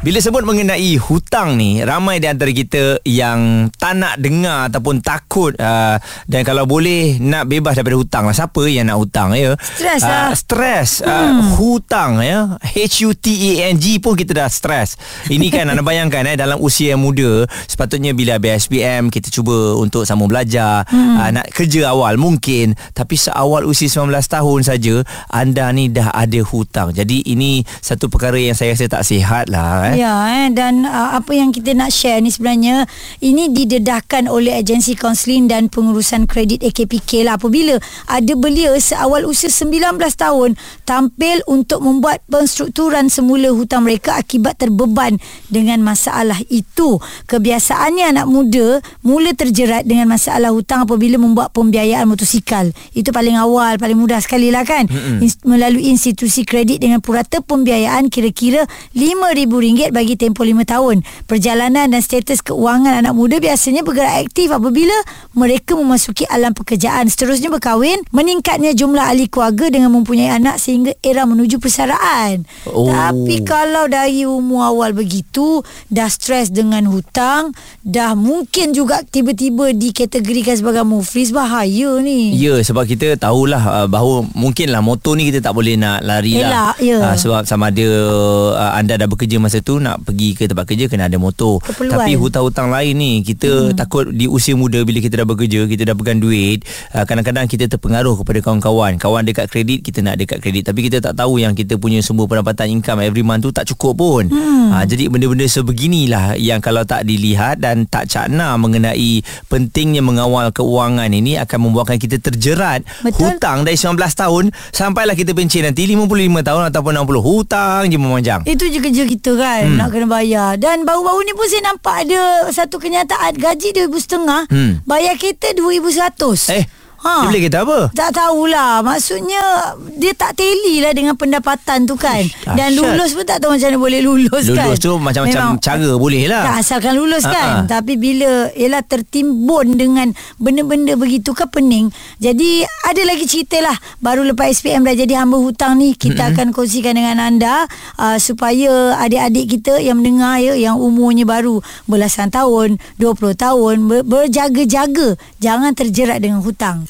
Bila sebut mengenai hutang ni Ramai di antara kita yang tak nak dengar Ataupun takut uh, Dan kalau boleh nak bebas daripada hutang lah Siapa yang nak hutang ya Stres lah. uh, Stres uh, Hmm. Hutang ya H-U-T-A-N-G pun kita dah stres Ini kan anda bayangkan eh Dalam usia yang muda Sepatutnya bila habis SPM Kita cuba untuk sambung belajar Hmm. uh, Nak kerja awal mungkin Tapi seawal usia 19 tahun saja Anda ni dah ada hutang Jadi ini satu perkara yang saya rasa tak sihat lah eh. Ya, eh, dan uh, apa yang kita nak share ni sebenarnya ini didedahkan oleh agensi kaunseling dan pengurusan kredit AKPK lah apabila ada belia seawal usia 19 tahun tampil untuk membuat penstrukturan semula hutang mereka akibat terbeban dengan masalah itu. Kebiasaannya anak muda mula terjerat dengan masalah hutang apabila membuat pembiayaan motosikal. Itu paling awal, paling mudah sekali lah kan. Ins- melalui institusi kredit dengan purata pembiayaan kira-kira RM5,000 bagi tempoh 5 tahun. Perjalanan dan status keuangan anak muda biasanya bergerak aktif apabila mereka memasuki alam pekerjaan. Seterusnya berkahwin, meningkatnya jumlah ahli keluarga dengan mempunyai anak sehingga era menuju persaraan. Oh. Tapi kalau dari umur awal begitu, dah stres dengan hutang, dah mungkin juga tiba-tiba dikategorikan sebagai muflis, bahaya ni. Ya sebab kita tahulah uh, bahawa mungkinlah motor ni kita tak boleh nak lari lah Elak, ya. uh, sebab sama ada uh, anda dah bekerja masa tu nak pergi ke tempat kerja kena ada motor Keperluan. tapi hutang-hutang lain ni kita hmm. takut di usia muda bila kita dah bekerja kita dah pegang duit uh, kadang-kadang kita terpengaruh kepada kawan-kawan kawan dekat kredit kita nak dekat kredit tapi kita tak tahu yang kita punya semua pendapatan income every month tu tak cukup pun hmm. uh, jadi benda-benda sebeginilah yang kalau tak dilihat dan tak cakna mengenai pentingnya mengawal keuangan ini akan membuatkan kita terjerat Betul. hutang dari 19 tahun sampailah kita pencen nanti 55 tahun ataupun 60 hutang je memanjang. Itu je kerja kita kan hmm. Nak kena bayar Dan baru-baru ni pun saya nampak ada Satu kenyataan Gaji RM2,500 Hmm. Bayar kereta RM2,100 Eh, Ha. dia boleh kata apa? Tak tahulah Maksudnya Dia tak teli lah Dengan pendapatan tu kan Ish, Dan lulus pun tak tahu Macam mana boleh lulus, kan Lulus tu macam-macam Memang- cara boleh lah. Tak asalkan lulus Ha, kan. Tapi bila Yelah tertimbun dengan Benda-benda begitu kan pening Jadi Ada lagi cerita lah Baru lepas SPM dah jadi hamba hutang ni Kita mm-hmm. akan kongsikan dengan anda uh, Supaya adik-adik kita Yang mendengar ya Yang umurnya baru Belasan tahun 20 tahun ber- Berjaga-jaga Jangan terjerat dengan hutang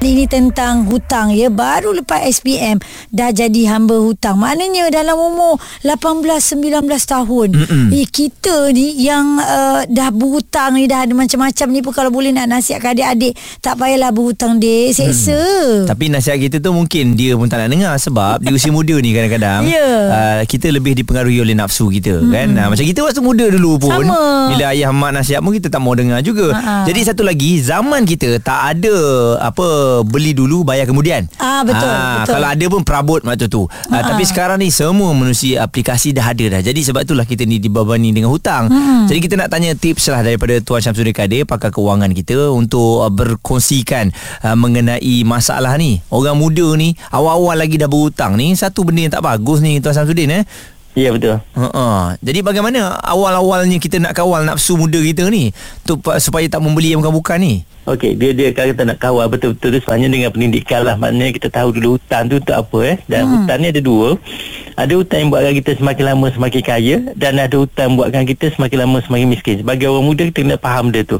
Ini tentang hutang ya Baru lepas SPM Dah jadi hamba hutang Maknanya dalam umur 18-19 tahun eh, Kita ni yang uh, dah berhutang ni Dah ada macam-macam ni pun Kalau boleh nak nasihatkan adik-adik Tak payahlah berhutang dek Seksa Tapi nasihat kita tu mungkin dia pun tak nak dengar sebab di usia muda ni kadang-kadang Ya. uh, kita lebih dipengaruhi oleh nafsu kita hmm. kan. Uh, macam kita waktu muda dulu pun Sama. bila ayah mak nasihat pun kita tak mau dengar juga. Ha-ha. Jadi satu lagi zaman kita tak ada apa beli dulu bayar kemudian. Ah, betul, betul. Kalau ada pun perabot waktu tu. Uh, tapi sekarang ni semua menerusi aplikasi dah ada dah. Jadi sebab itulah kita ni dibebani dengan hutang. Hmm. Jadi kita nak tanya tips lah daripada Tuan Syamsuddin Kadir pakar keuangan kita untuk uh, berkongsikan uh, mengenai masalah ni. Orang muda ni awal-awal lagi dah berhutang ni satu benda yang tak bagus ni Tuan Syamsuddin eh. Ya betul. Ha Jadi bagaimana awal-awalnya kita nak kawal nafsu muda kita ni tu, supaya tak membeli yang bukan-bukan ni? Okey, dia dia kalau kita nak kawal betul-betul tu sebenarnya dengan pendidikan lah. Maknanya kita tahu dulu hutang tu untuk apa eh. Dan hmm. hutang ni ada dua. Ada hutang yang buatkan kita semakin lama semakin kaya dan ada hutang yang buatkan kita semakin lama semakin miskin. Sebagai orang muda kita kena faham dia tu.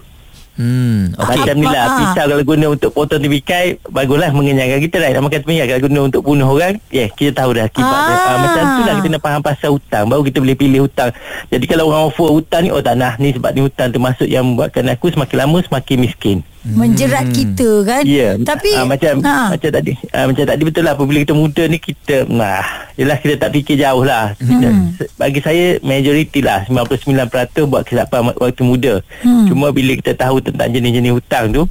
Hmm, Okay. okey. Macam ni lah Ah. Pisau kalau guna untuk potong tepikai Baguslah mengenyangkan kita lah Nak makan tepikai Kalau guna untuk bunuh orang Ya yeah, kita tahu dah Kibat Ah. dia uh, Macam tu lah kita nak faham pasal hutang Baru kita boleh pilih hutang Jadi kalau orang offer hutang ni Oh tak nak ni sebab ni hutang termasuk Yang membuatkan aku semakin lama semakin miskin Menjerat kita kan Ya Tapi uh, Macam ha. Macam tadi uh, Macam tadi betul lah Apabila kita muda ni Kita Nah Yelah kita tak fikir jauh lah Hmm. Bagi saya Majoriti lah 99% buat kesilapan waktu muda Hmm. Cuma bila kita tahu Tentang jenis-jenis hutang tu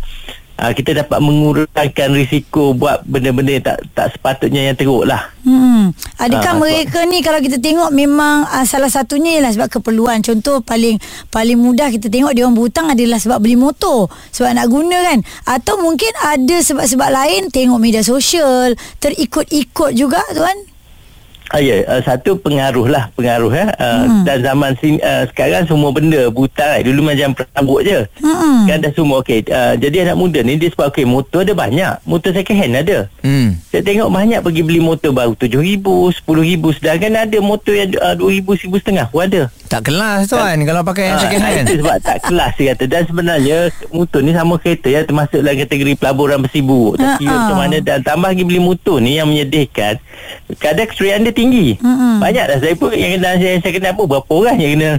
uh, kita dapat mengurangkan risiko buat benda-benda yang tak tak sepatutnya yang teruk lah. Hmm. Adakah Ah, mereka ni kalau kita tengok memang uh, salah satunya ialah sebab keperluan. Contoh paling paling mudah kita tengok dia orang berhutang adalah sebab beli motor, sebab nak guna kan. Atau mungkin ada sebab-sebab lain tengok media sosial, terikut-ikut juga tuan. Ah, ya, uh, satu pengaruh lah pengaruh ya. Uh, hmm. Dan zaman sin, uh, sekarang semua benda buta kan. Dulu macam perambut je. Hmm. Kan dah semua okey. Uh, jadi anak muda ni dia sebab okey motor ada banyak. Motor second hand ada. Hmm. Saya tengok banyak pergi beli motor baru RM7,000, RM10,000 sedangkan ada motor yang uh, RM2,000, RM1,500 pun ada. Tak kelas tuan kalau pakai yang Ah, second hand. Itu sebab tak kelas dia kata Dan sebenarnya Motor ni sama kereta ya Termasuk dalam kategori pelaburan besi buruk Tapi Ha-ha. macam mana Dan tambah lagi beli motor ni Yang menyedihkan kesurian dia tinggi. Mm-mm. Banyak dah. Saya pun Yang kena saya, saya kena apa? Berapa orang yang kena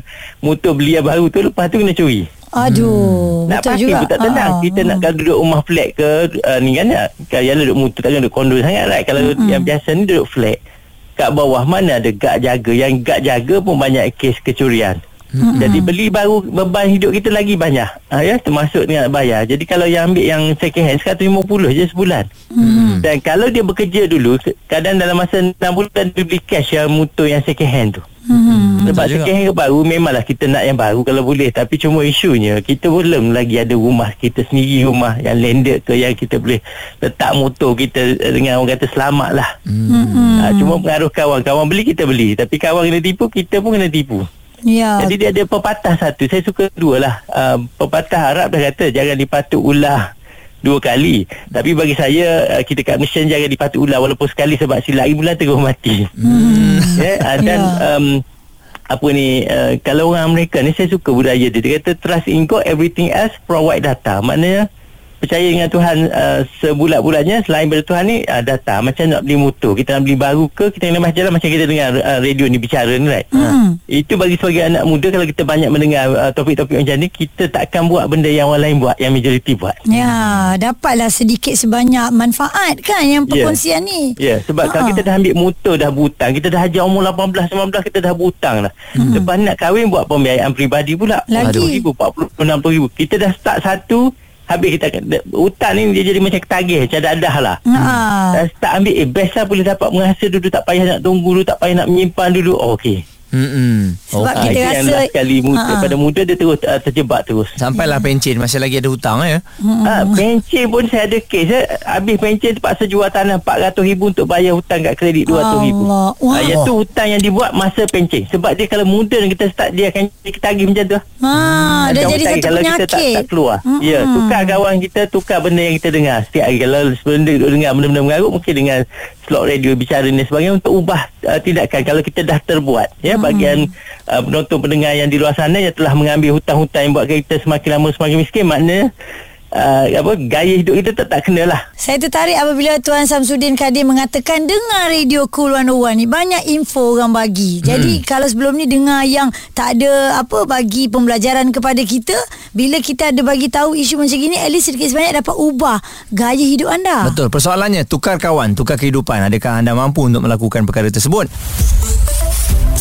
Motor beli yang baru tu Lepas tu kena curi? Aduh, nak betul juga. pun tak tenang. Ah, Kita nak kalau duduk rumah flat ke uh, Ni kan Kalau yang duduk motor Takkan duduk kondo sangat right? Kalau yang biasa ni duduk flat Kat bawah mana ada gad jaga? Yang gad jaga pun banyak kes kecurian Mm-hmm. Jadi beli baru beban hidup kita lagi banyak ha, ya termasuk dengan nak bayar. Jadi kalau yang ambil yang second hand 150 je sebulan. Mm-hmm. Dan kalau dia bekerja dulu kadang dalam masa 6 bulan dia beli cash yang motor yang second hand tu. Hmm. Sebab Betul juga. second hand ke baru Memanglah kita nak yang baru Kalau boleh Tapi cuma isunya Kita belum lagi ada rumah Kita sendiri rumah Yang landed ke Yang kita boleh Letak motor kita Dengan orang kata selamat lah Hmm. ha, Cuma pengaruh kawan Kawan beli kita beli Tapi kawan kena tipu Kita pun kena tipu Ya. Jadi dia ada pepatah satu Saya suka dua lah uh, Pepatah Arab dah kata Jangan dipatuk ulah Dua kali Tapi bagi saya uh, Kita kat Malaysia Jangan dipatuk ulah Walaupun sekali Sebab silap lagi bulan Terus mati hmm. yeah, uh, Dan Ya. um, apa ni uh, kalau orang Amerika ni saya suka budaya dia dia kata trust in God everything else provide data maknanya percaya dengan Tuhan uh, sebulat-bulatnya selain daripada Tuhan ni uh, data macam nak beli motor kita nak beli baru ke kita nak jalan macam kita dengar uh, radio ni bicara ni right Hmm. itu bagi sebagai anak muda kalau kita banyak mendengar uh, topik-topik macam ni kita takkan buat benda yang orang lain buat yang majoriti buat Ya, dapatlah sedikit sebanyak manfaat kan yang Ya. perkongsian ni. Ya, yeah, sebab Ha. kalau kita dah ambil motor dah berhutang, kita dah hajar umur 18 19 kita dah berhutang dah. Hmm. Lepas nak kahwin buat pembiayaan peribadi pula. Lagi. 40,000, 40, 60,000. Kita dah start satu habis kita akan hutang ni dia jadi macam ketagih, macam dadah lah. Dah start ambil eh best lah boleh dapat menghasil dulu tak payah nak tunggu dulu tak payah nak menyimpan dulu. Oh, okey. Hmm. Sebab Ah, kita rasa- last kali muda, Ha. pada muda dia terus uh, terjebak terus. Sampailah pencen masih lagi ada hutang ya. Hmm. Ah, pencen pun saya ada kes eh. Habis pencen terpaksa jual tanah 400 ribu untuk bayar hutang kat kredit 200 ribu. Allah. Wah. Ah, yang tu hutang yang dibuat masa pencen. Sebab dia kalau muda dan kita start dia akan ketagih macam tu. Ha, dah Macam jadi satu kalau penyakit. kita tak, tak keluar. Mm-mm. Ya, tukar kawan kita, tukar benda yang kita dengar. Setiap hari kalau benda duduk dengar benda-benda mengarut mungkin dengan slot radio bicara dan sebagainya untuk ubah uh, tindakan kalau kita dah terbuat. Ya, bagian uh, penonton pendengar yang di luar sana yang telah mengambil hutang-hutang yang buat kita semakin lama semakin miskin maknanya uh, apa gaya hidup kita tak tak kena lah. Saya tertarik apabila Tuan Samsudin Kadir mengatakan dengar radio Cool 101 ni banyak info orang bagi. Jadi kalau sebelum ni dengar yang tak ada apa bagi pembelajaran kepada kita, bila kita ada bagi tahu isu macam gini at least sedikit sebanyak dapat ubah gaya hidup anda. Betul. Persoalannya tukar kawan, tukar kehidupan. Adakah anda mampu untuk melakukan perkara tersebut?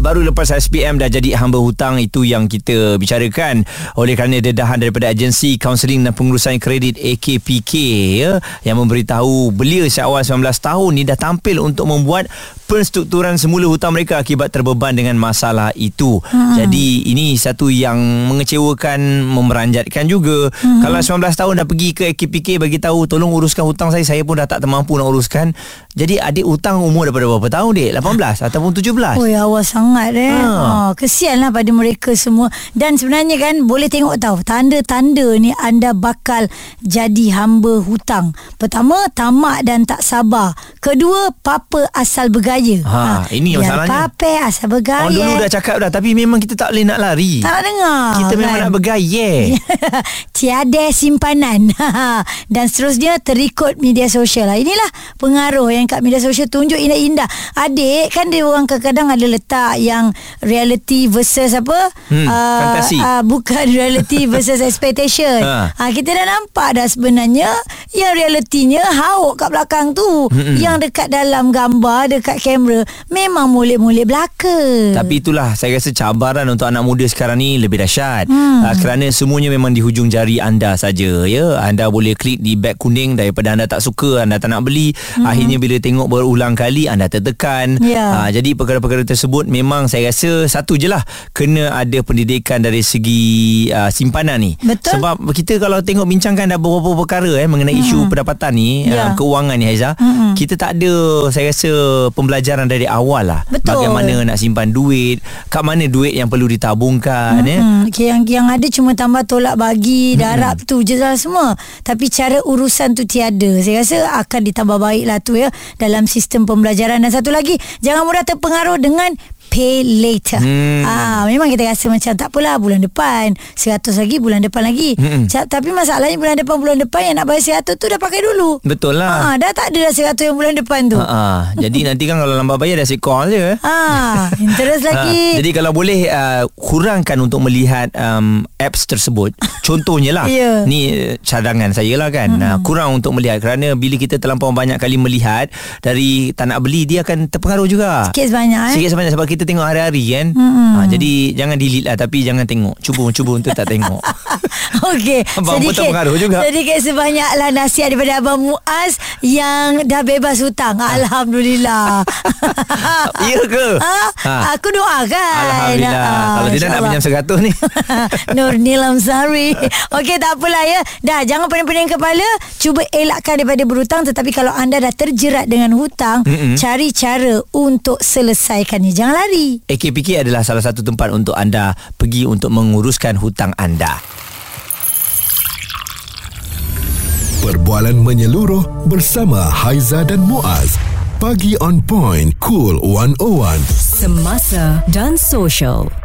Baru lepas SPM dah jadi hamba hutang itu yang kita bicarakan oleh kerana dedahan daripada agensi kaunseling dan pengurusan kredit AKPK ya yang memberitahu belia seawal 19 tahun ni dah tampil untuk membuat penstrukturan semula hutang mereka akibat terbeban dengan masalah itu. Hmm. Jadi ini satu yang mengecewakan, memeranjatkan juga. Hmm. Kalau 19 tahun dah pergi ke AKPK bagi tahu tolong uruskan hutang saya, saya pun dah tak termampu nak uruskan. Jadi adik hutang umur daripada berapa tahun dek? 18 ataupun 17? Oh ya awal sangat eh. Ha. Ha. Oh, kesianlah pada mereka semua. Dan sebenarnya kan boleh tengok tahu tanda-tanda ni anda bakal jadi hamba hutang. Pertama tamak dan tak sabar. Kedua papa asal bergaya. Ha, ini Biar masalahnya. Papa asal bergaya. Orang dulu dah cakap dah Tapi memang kita tak boleh nak lari tak nak dengar. Kita memang kan? nak bergaya Tiada simpanan Dan seterusnya terikut media sosial lah. Inilah pengaruh yang kat media sosial tunjuk indah-indah Adik kan dia orang kadang-kadang ada letak yang reality versus apa? Hmm, fantasi. Uh, bukan reality versus expectation. Ha. Ha. kita dah nampak dah sebenarnya yang realitinya hauk kat belakang tu. Hmm-mm. Yang dekat dalam gambar, dekat kamera memang molek-molek belaka. Tapi itulah saya rasa cabaran untuk anak muda sekarang ni lebih dahsyat. Hmm. Uh, kerana semuanya memang di hujung jari anda saja ya. Anda boleh klik di beg kuning daripada anda tak suka, anda tak nak beli. Hmm. Akhirnya bila tengok berulang kali anda tertekan. Ya. Uh, jadi perkara-perkara tersebut memang saya rasa satu je lah kena ada pendidikan dari segi uh, simpanan ni. Betul. Sebab kita kalau tengok bincangkan ada beberapa perkara eh mengenai. Isu pendapatan ni, Ya. uh, keuangan ni Haiza, Hmm. kita tak ada saya rasa pembelajaran dari awal lah. Betul. Bagaimana nak simpan duit, kat mana duit yang perlu ditabungkan ya. Hmm, okay, yang yang ada cuma tambah tolak bagi, darab tu je lah semua. Tapi cara urusan tu tiada. Saya rasa akan ditambah baik lah tu ya dalam sistem pembelajaran dan satu lagi jangan mudah terpengaruh dengan pay later. Hmm. Ah, memang kita rasa macam tak apalah bulan depan, 100 lagi bulan depan lagi. Hmm. Tapi masalahnya bulan depan bulan depan yang nak bayar 100 tu dah pakai dulu. Betul lah. Ah, dah tak ada dah 100 yang bulan depan tu. Ha, ha. Jadi nanti kan kalau lambat bayar dah sekol je. Ah, interest lagi. Ha, jadi kalau boleh uh, kurangkan untuk melihat um, apps tersebut. Contohnya lah. Ya. Ni uh, cadangan saya lah kan. Hmm. Uh, kurang untuk melihat kerana bila kita terlampau banyak kali melihat dari tak nak beli dia akan terpengaruh juga. Sikit sebanyak eh. Sikit sebanyak sebab kita tengok hari-hari kan. Hmm. Ha, jadi jangan delete lah tapi jangan tengok. Cuba cuba untuk tak tengok. Okey, Abang pun terpengaruh juga. Sedikit sebanyaklah nasihat daripada Abang Muaz yang dah bebas hutang. Alhamdulillah. Ya ke? Ha? Ha. Aku doakan. Alhamdulillah. Ah, Kalau tidak nak pinjam 100 ni. Nur Nilam Sari Okey tak apalah ya Dah jangan pening-pening kepala Cuba elakkan daripada berhutang Tetapi kalau anda dah terjerat dengan hutang Mm-mm. Cari cara untuk selesaikannya Jangan lari AKPK adalah salah satu tempat untuk anda pergi untuk menguruskan hutang anda. Perbualan menyeluruh bersama Haiza dan Muaz. Pagi on point, cool 101. Semasa dan social.